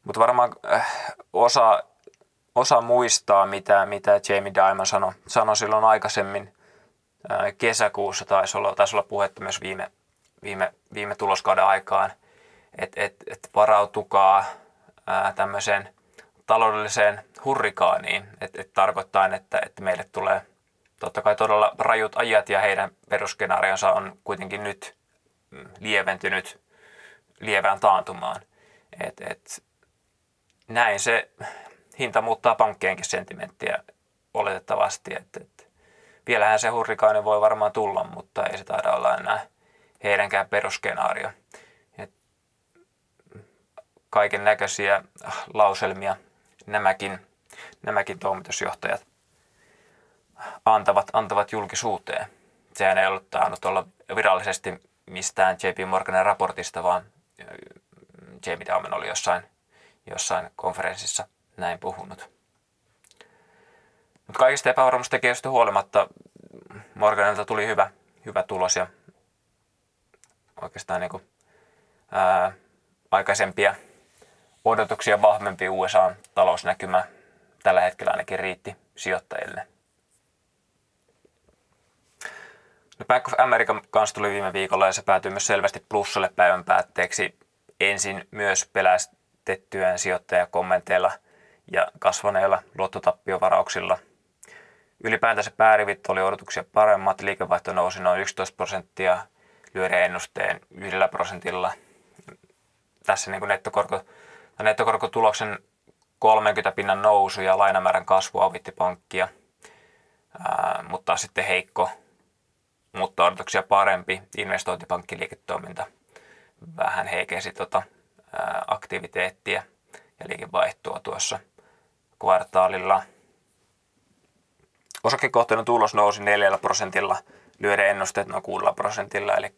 Mutta varmaan äh, osa, osa muistaa, mitä, mitä Jamie Dimon sanoi, sanoi silloin aikaisemmin kesäkuussa, taisi olla, taisi olla puhetta myös viime, viime, viime tuloskauden aikaan – että et, et varautukaa tämmöiseen taloudelliseen hurrikaaniin, että et tarkoittaa, että, että meille tulee totta kai todella rajut ajat ja heidän perusskenaarionsa on kuitenkin nyt mm, lieventynyt lievään taantumaan. Et, et, näin se hinta muuttaa pankkienkin sentimenttiä oletettavasti. Et, et, vielähän se hurrikaani voi varmaan tulla, mutta ei se taida olla enää heidänkään perusskenaario kaiken näköisiä lauselmia nämäkin, nämäkin toimitusjohtajat antavat, antavat julkisuuteen. Sehän ei ollut tainnut olla virallisesti mistään JP Morganin raportista, vaan Jamie Dimon oli jossain, jossain konferenssissa näin puhunut. Mutta kaikista epävarmuustekijöistä huolimatta Morganilta tuli hyvä, hyvä tulos ja oikeastaan niin kuin, ää, aikaisempia odotuksia vahvempi USA-talousnäkymä tällä hetkellä ainakin riitti sijoittajille. No Bank of America kanssa tuli viime viikolla ja se päätyi myös selvästi plussalle päivän päätteeksi ensin myös pelästettyään sijoittajakommenteilla ja kasvaneilla luottotappiovanrauksilla. Ylipäätänsä päärivit oli odotuksia paremmat, liikevaihto nousi noin 11 prosenttia lyöden ennusteen yhdellä prosentilla. Tässä niin nettokorko nettokorkotuloksen 30 pinnan nousu ja lainamäärän kasvu avitti pankkia, ää, mutta sitten heikko, mutta odotuksia parempi investointipankkiliiketoiminta vähän heikensi tota, ää, aktiviteettia ja liikevaihtoa tuossa kvartaalilla. Osakekohtainen tulos nousi 4 prosentilla lyödä ennusteet noin 6 prosentilla, eli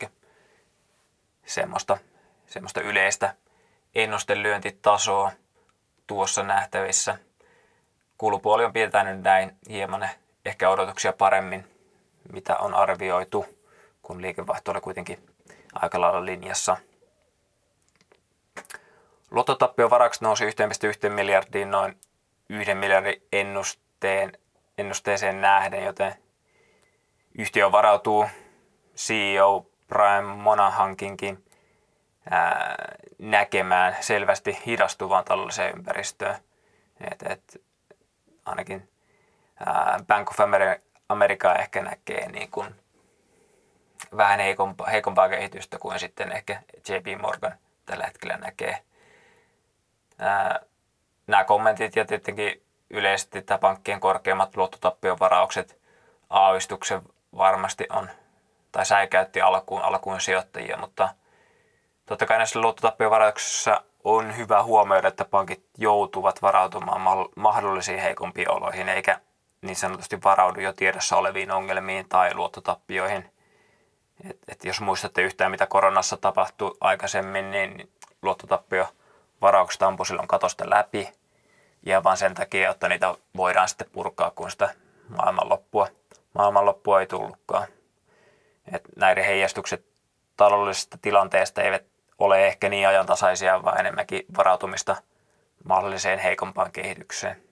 semmoista, semmoista yleistä ennustelyöntitasoa tuossa nähtävissä. Kulupuoli on pitänyt näin hieman ehkä odotuksia paremmin, mitä on arvioitu, kun liikevaihto oli kuitenkin aika lailla linjassa. Luottotappion varaukset nousi 1,1 miljardiin noin 1 miljardin ennusteen, ennusteeseen nähden, joten yhtiö varautuu CEO Brian Monahankinkin ää, näkemään selvästi hidastuvan taloudelliseen ympäristöön. Et, et, ainakin ää, Bank of America ehkä näkee niin kuin vähän heikompaa, heikompaa kehitystä kuin sitten ehkä JP Morgan tällä hetkellä näkee. Ää, nämä kommentit ja tietenkin yleisesti tämä pankkien korkeimmat luottotappion varaukset aavistuksen varmasti on, tai säikäytti alkuun, alkuun sijoittajia, mutta totta kai näissä luottotappion on hyvä huomioida, että pankit joutuvat varautumaan mahdollisiin heikompiin oloihin, eikä niin sanotusti varaudu jo tiedossa oleviin ongelmiin tai luottotappioihin. Et, et jos muistatte yhtään, mitä koronassa tapahtui aikaisemmin, niin luottotappio varaukset ampui silloin katosta läpi. Ja vaan sen takia, että niitä voidaan sitten purkaa, kun sitä maailmanloppua, maailmanloppua ei tullutkaan. Et näiden heijastukset taloudellisesta tilanteesta eivät ole ehkä niin ajantasaisia, vaan enemmänkin varautumista mahdolliseen heikompaan kehitykseen.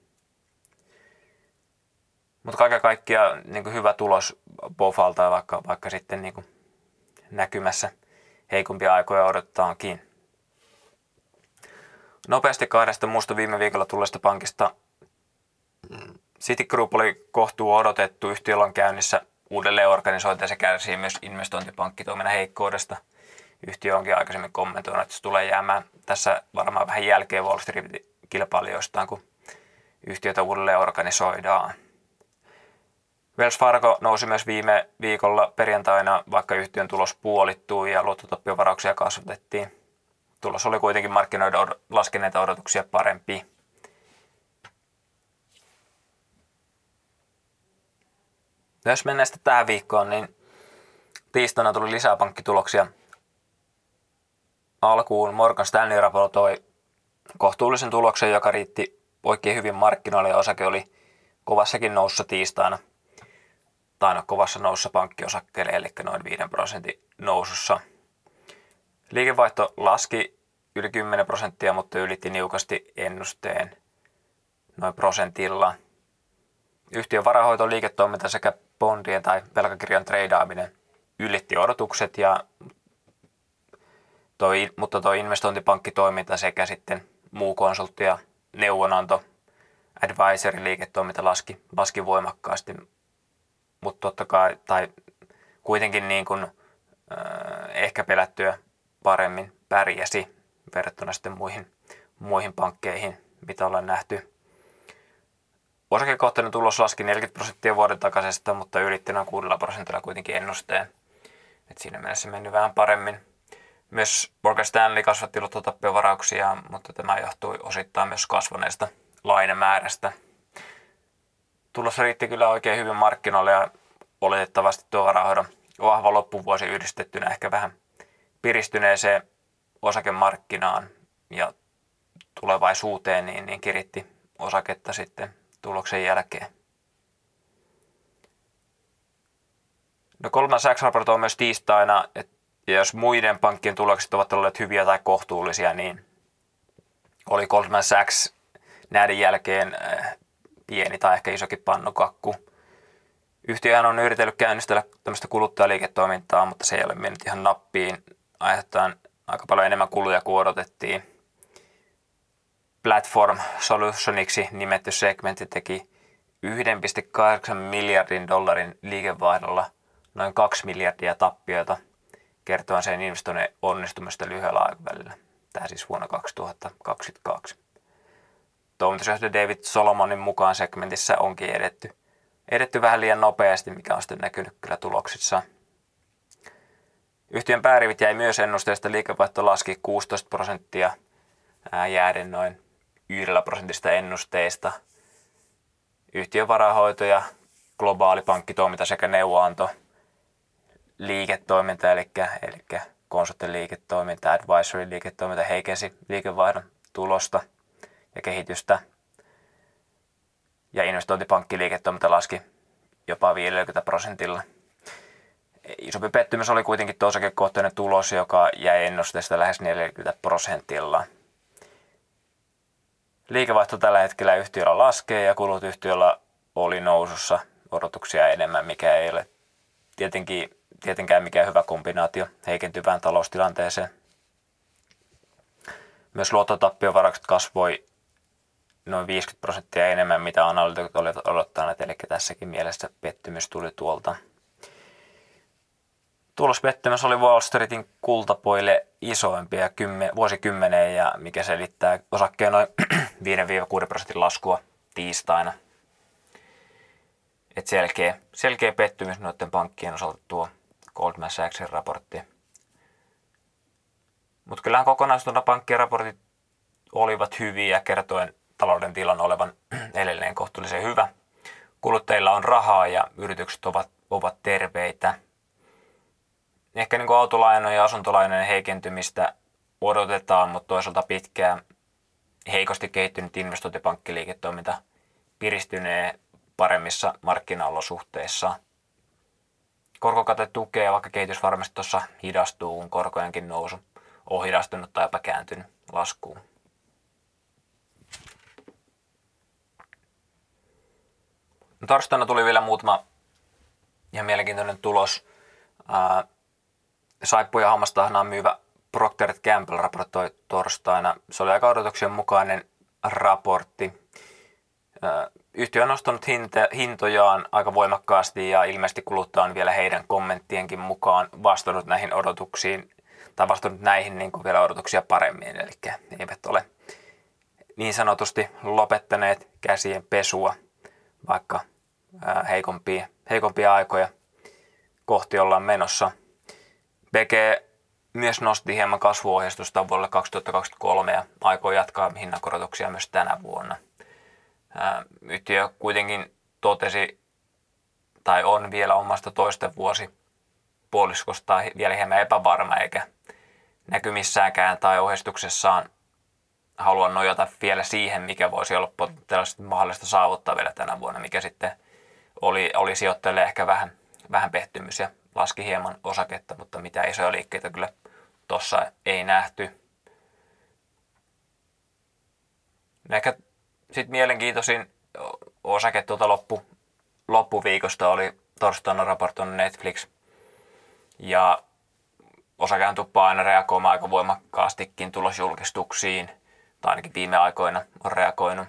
Mutta kaiken kaikkiaan niin hyvä tulos Bofalta, vaikka, vaikka sitten niin näkymässä heikompia aikoja odottaakin. Nopeasti kahdesta muusta viime viikolla tulleesta pankista Citigroup oli kohtuu odotettu. Yhtiöllä on käynnissä uudelleen organisointi ja se kärsii myös investointipankkitoiminnan heikkoudesta. Yhtiö onkin aikaisemmin kommentoinut, että se tulee jäämään tässä varmaan vähän jälkeen Wall Street-kilpailijoistaan, kun yhtiötä uudelleen organisoidaan. Wells Fargo nousi myös viime viikolla perjantaina, vaikka yhtiön tulos puolittui ja luottotappiovarauksia kasvatettiin. Tulos oli kuitenkin markkinoiden laskeneita odotuksia parempi. Jos mennään sitten tähän viikkoon, niin tiistaina tuli lisää pankkituloksia. Alkuun Morgan Stanley raportoi kohtuullisen tuloksen, joka riitti oikein hyvin markkinoille ja osake oli kovassakin noussa tiistaina – tai kovassa nousussa pankkiosakkeelle, eli noin 5 prosentin nousussa. Liikevaihto laski yli 10 prosenttia, mutta ylitti niukasti ennusteen noin prosentilla. Yhtiön varahoito liiketoiminta sekä bondien tai velkakirjan treidaaminen ylitti odotukset, ja toi, mutta tuo investointipankkitoiminta sekä sitten muu konsultti ja neuvonanto advisory liiketoiminta laski, laski voimakkaasti mutta totta kai, tai kuitenkin niin kuin, äh, ehkä pelättyä paremmin pärjäsi verrattuna sitten muihin, muihin pankkeihin, mitä ollaan nähty. Osakekohtainen tulos laski 40 prosenttia vuoden takaisesta, mutta ylitti noin 6 prosentilla kuitenkin ennusteen. Et siinä mielessä meni vähän paremmin. Myös Morgan Stanley kasvatti luottotappiovarauksia, mutta tämä johtui osittain myös kasvaneesta lainemäärästä – tulos riitti kyllä oikein hyvin markkinoille ja oletettavasti tuo varahoidon vahva loppuvuosi yhdistettynä ehkä vähän piristyneeseen osakemarkkinaan ja tulevaisuuteen, niin, niin kiritti osaketta sitten tuloksen jälkeen. No kolmas Sachs raportoi myös tiistaina, että jos muiden pankkien tulokset ovat olleet hyviä tai kohtuullisia, niin oli Goldman Sachs näiden jälkeen eh, pieni tai ehkä isokin pannukakku. Yhtiöhän on yritellyt käynnistellä tämmöistä kuluttajaliiketoimintaa, mutta se ei ole mennyt ihan nappiin aiheuttaen aika paljon enemmän kuluja kuin odotettiin. Platform Solutioniksi nimetty segmentti teki 1,8 miljardin dollarin liikevaihdolla noin 2 miljardia tappioita kertoen sen investoinnin onnistumista lyhyellä aikavälillä. Tämä siis vuonna 2022 toimitusjohtaja David Solomonin mukaan segmentissä onkin edetty, edetty vähän liian nopeasti, mikä on sitten näkynyt kyllä tuloksissa. Yhtiön päärivit jäi myös ennusteesta, liikevaihto laski 16 prosenttia jääden noin 1 prosentista ennusteista. Yhtiön varahoito ja globaali pankkitoiminta sekä neuvoanto liiketoiminta, eli, eli konsulttiliiketoiminta, advisory-liiketoiminta heikensi liikevaihdon tulosta ja kehitystä. Ja investointipankkiliiketoiminta laski jopa 50 prosentilla. Isompi pettymys oli kuitenkin osakekohtainen tulos, joka jäi ennusteesta lähes 40 prosentilla. Liikevaihto tällä hetkellä yhtiöllä laskee ja kulut yhtiöllä oli nousussa odotuksia enemmän, mikä ei ole tietenkin, tietenkään mikään hyvä kombinaatio heikentyvään taloustilanteeseen. Myös luottotappiovaraukset kasvoi noin 50 prosenttia enemmän, mitä analytikot olivat odottaneet, eli tässäkin mielessä pettymys tuli tuolta. Tulospettymys oli Wall Streetin kultapoille isoimpia vuosikymmeneen ja mikä selittää osakkeen noin [clears throat] 5-6 prosentin laskua tiistaina. Et selkeä, selkeä pettymys noiden pankkien osalta tuo Goldman Sachsin raportti. Mutta kyllähän kokonaisuutena pankkien raportit olivat hyviä kertoen talouden tilan olevan [clears throat] edelleen kohtuullisen hyvä. Kuluttajilla on rahaa ja yritykset ovat, ovat terveitä. Ehkä niin autolainojen ja asuntolainojen heikentymistä odotetaan, mutta toisaalta pitkään heikosti kehittynyt investointipankkiliiketoiminta piristynee paremmissa markkinaolosuhteissa. Korkokate tukee, vaikka kehitys varmasti tuossa hidastuu, kun korkojenkin nousu on hidastunut tai jopa kääntynyt laskuun. No, torstaina tuli vielä muutama ihan mielenkiintoinen tulos. Saippu ja hammastahnaa myyvä Procter Gamble raportoi torstaina. Se oli aika odotuksien mukainen raportti. Yhtiö on nostanut hintojaan aika voimakkaasti ja ilmeisesti kuluttaja on vielä heidän kommenttienkin mukaan vastannut näihin odotuksiin tai vastannut näihin niin kuin vielä odotuksia paremmin. Eli eivät ole niin sanotusti lopettaneet käsien pesua, vaikka heikompia, heikompia aikoja kohti ollaan menossa. BG myös nosti hieman kasvuohjeistusta vuodelle 2023 ja aikoo jatkaa hinnankorotuksia myös tänä vuonna – Yhtiö kuitenkin totesi, tai on vielä omasta toisten vuosi puoliskosta vielä hieman epävarma, eikä näkymissäänkään tai ohjeistuksessaan halua nojata vielä siihen, mikä voisi olla potentiaalisesti mahdollista saavuttaa vielä tänä vuonna, mikä sitten oli, oli sijoittajille ehkä vähän, vähän pehtymys ja laski hieman osaketta, mutta mitä isoja liikkeitä kyllä tuossa ei nähty. Ehkä sitten mielenkiintoisin osake tuota loppu, loppuviikosta oli torstaina raportoinut Netflix. Ja osakehan tuppaa aina reagoimaan aika voimakkaastikin tulosjulkistuksiin, tai ainakin viime aikoina on reagoinut.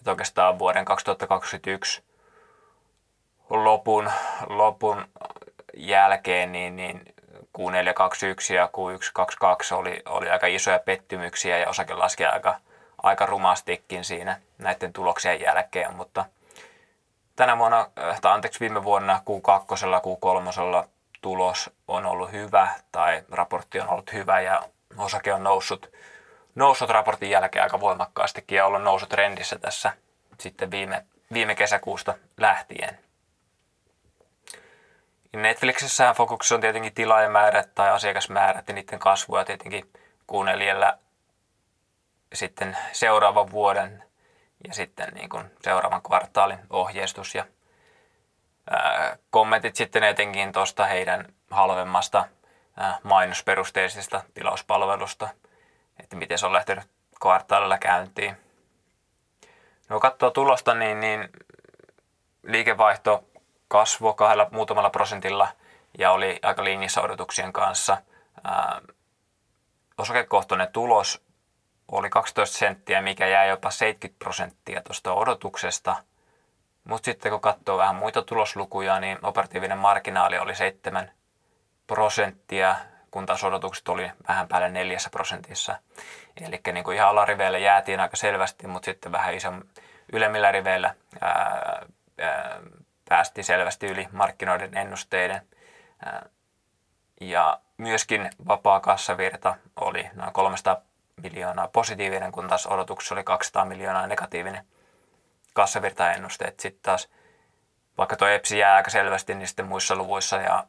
Et oikeastaan vuoden 2021 lopun, lopun jälkeen niin, niin Q421 ja Q122 oli, oli aika isoja pettymyksiä ja osake laski aika, aika rumastikin siinä näiden tuloksien jälkeen, mutta tänä vuonna, äh, tai anteeksi viime vuonna Q2, Q3 tulos on ollut hyvä tai raportti on ollut hyvä ja osake on noussut, noussut raportin jälkeen aika voimakkaastikin ja ollut noussut trendissä tässä sitten viime, viime kesäkuusta lähtien. Netflixissä fokuksessa on tietenkin tilaajamäärät tai asiakasmäärät ja niiden kasvu ja tietenkin kuunnelijalla sitten seuraavan vuoden ja sitten niin kuin seuraavan kvartaalin ohjeistus ja ää, kommentit sitten etenkin tuosta heidän halvemmasta ää, mainosperusteisesta tilauspalvelusta, että miten se on lähtenyt kvartaalilla käyntiin. No katsoo tulosta, niin, niin liikevaihto kasvoi kahdella muutamalla prosentilla ja oli aika linjassa odotuksien kanssa. Osakekohtainen tulos oli 12 senttiä, mikä jäi jopa 70 prosenttia tuosta odotuksesta. Mutta sitten kun katsoo vähän muita tuloslukuja, niin operatiivinen marginaali oli 7 prosenttia, kun taas odotukset oli vähän päälle 4 prosentissa. Eli niin kuin ihan alariveillä jäätiin aika selvästi, mutta sitten vähän ison ylemmillä riveillä ää, ää, päästiin selvästi yli markkinoiden ennusteiden. Ja myöskin vapaa kassavirta oli noin 300 miljoonaa positiivinen, kun taas odotuksessa oli 200 miljoonaa negatiivinen kassavirtaennuste. Sitten taas, vaikka tuo EPSI jää aika selvästi, niin sitten muissa luvuissa ja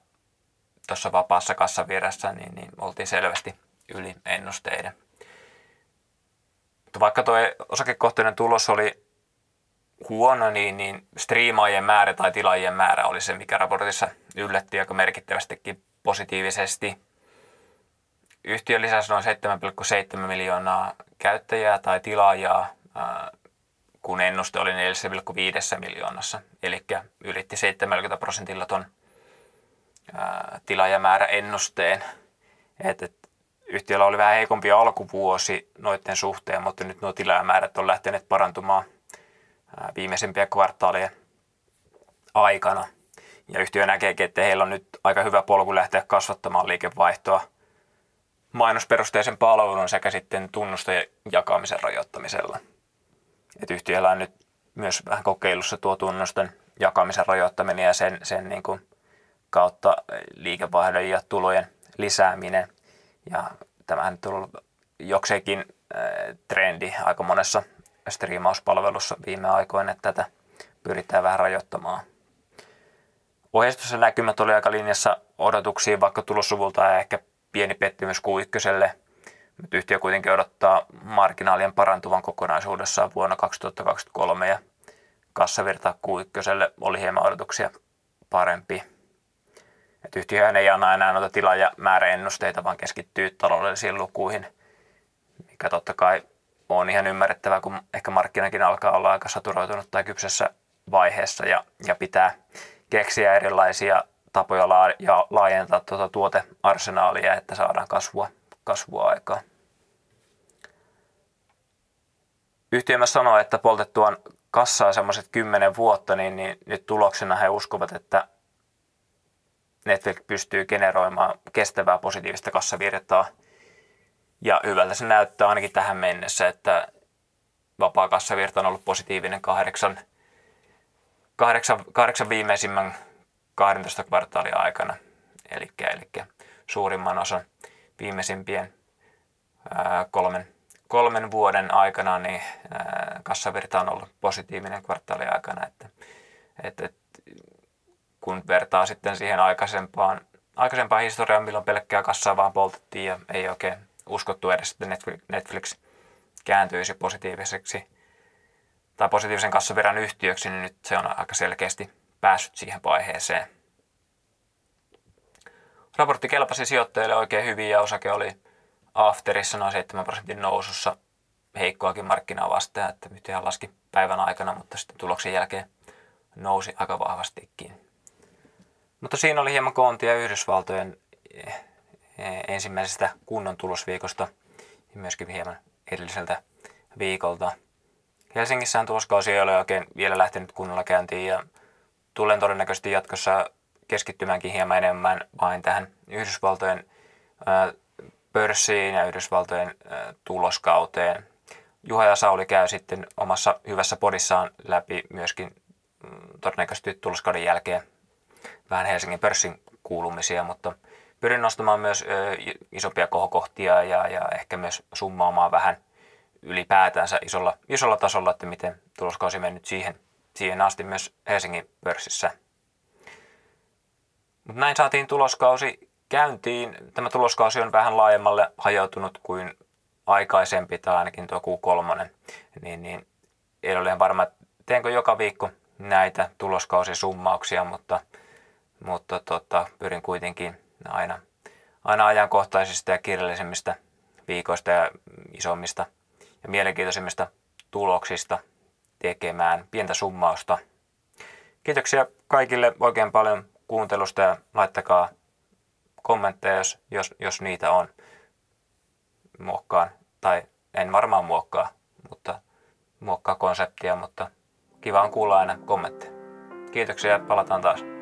tuossa vapaassa kassavirrassa, niin, niin oltiin selvästi yli ennusteiden. Mutta vaikka tuo osakekohtainen tulos oli huono, niin, niin striimaajien määrä tai tilaajien määrä oli se, mikä raportissa yllätti aika merkittävästikin positiivisesti. Yhtiö lisäsi noin 7,7 miljoonaa käyttäjää tai tilaajaa, kun ennuste oli 4,5 miljoonassa, eli ylitti 70 prosentilla ton tilaajamäärä ennusteen. Et, et, yhtiöllä oli vähän heikompi alkuvuosi noiden suhteen, mutta nyt nuo tilaajamäärät on lähteneet parantumaan viimeisimpiä kvartaalien aikana. Ja yhtiö näkee, että heillä on nyt aika hyvä polku lähteä kasvattamaan liikevaihtoa mainosperusteisen palvelun sekä sitten tunnusten jakamisen rajoittamisella. Et yhtiöllä on nyt myös vähän kokeilussa tuo tunnusten jakamisen rajoittaminen ja sen, sen niin kuin kautta liikevaihdon ja tulojen lisääminen. Ja tämähän on ollut jokseenkin trendi aika monessa striimauspalvelussa viime aikoina, että tätä pyritään vähän rajoittamaan. Ohjeistuksen näkymät oli aika linjassa odotuksiin, vaikka tulossuvulta ja ehkä pieni pettymys q mutta yhtiö kuitenkin odottaa marginaalien parantuvan kokonaisuudessaan vuonna 2023 ja kassavirta q oli hieman odotuksia parempi. Et yhtiöhän ei anna enää noita tila- ja määräennusteita, vaan keskittyy taloudellisiin lukuihin, mikä totta kai on ihan ymmärrettävää, kun ehkä markkinakin alkaa olla aika saturoitunut tai kypsessä vaiheessa ja, ja pitää keksiä erilaisia tapoja la- ja laajentaa tuota tuotearsenaalia, että saadaan kasvua, kasvua aikaa. Yhtiö myös sanoo, että poltettuaan kassaa semmoiset kymmenen vuotta, niin, niin nyt tuloksena he uskovat, että Netflix pystyy generoimaan kestävää positiivista kassavirtaa. Ja hyvältä se näyttää ainakin tähän mennessä, että vapaa kassavirta on ollut positiivinen kahdeksan, kahdeksan, kahdeksan viimeisimmän 12 kvartaalin aikana. Eli, eli suurimman osan viimeisimpien ää, kolmen, kolmen vuoden aikana niin ää, kassavirta on ollut positiivinen kvartaalin aikana. Että, et, et, kun vertaa sitten siihen aikaisempaan, aikaisempaan historiaan, milloin pelkkää kassaa vaan poltettiin ja ei oikein uskottu edes, että Netflix, kääntyisi positiiviseksi tai positiivisen kassavirran yhtiöksi, niin nyt se on aika selkeästi päässyt siihen vaiheeseen. Raportti kelpasi sijoittajille oikein hyvin ja osake oli afterissa noin 7 prosentin nousussa heikkoakin markkinaa vastaan, että nyt ihan laski päivän aikana, mutta sitten tuloksen jälkeen nousi aika vahvastikin. Mutta siinä oli hieman koontia Yhdysvaltojen eh, ensimmäisestä kunnon tulosviikosta ja myöskin hieman edelliseltä viikolta. Helsingissään tuloskausi ei ole oikein vielä lähtenyt kunnolla käyntiin ja tulen todennäköisesti jatkossa keskittymäänkin hieman enemmän vain tähän Yhdysvaltojen pörssiin ja Yhdysvaltojen tuloskauteen. Juha ja Sauli käy sitten omassa hyvässä podissaan läpi myöskin mm, todennäköisesti tuloskauden jälkeen vähän Helsingin pörssin kuulumisia, mutta pyrin nostamaan myös isompia kohokohtia ja, ja ehkä myös summaamaan vähän ylipäätänsä isolla, isolla tasolla, että miten tuloskausi mennyt siihen, siihen asti myös Helsingin pörssissä. Mutta näin saatiin tuloskausi käyntiin. Tämä tuloskausi on vähän laajemmalle hajautunut kuin aikaisempi tai ainakin tuo Q3. Niin, niin ei ole varma, teenkö joka viikko näitä tuloskausisummauksia, mutta, mutta tota, pyrin kuitenkin aina, aina ajankohtaisista ja kirjallisemmista viikoista ja isommista ja mielenkiintoisimmista tuloksista tekemään pientä summausta. Kiitoksia kaikille oikein paljon kuuntelusta ja laittakaa kommentteja, jos, jos, jos niitä on. Muokkaan, tai en varmaan muokkaa, mutta muokkaa konseptia, mutta kiva on kuulla aina kommentteja. Kiitoksia ja palataan taas.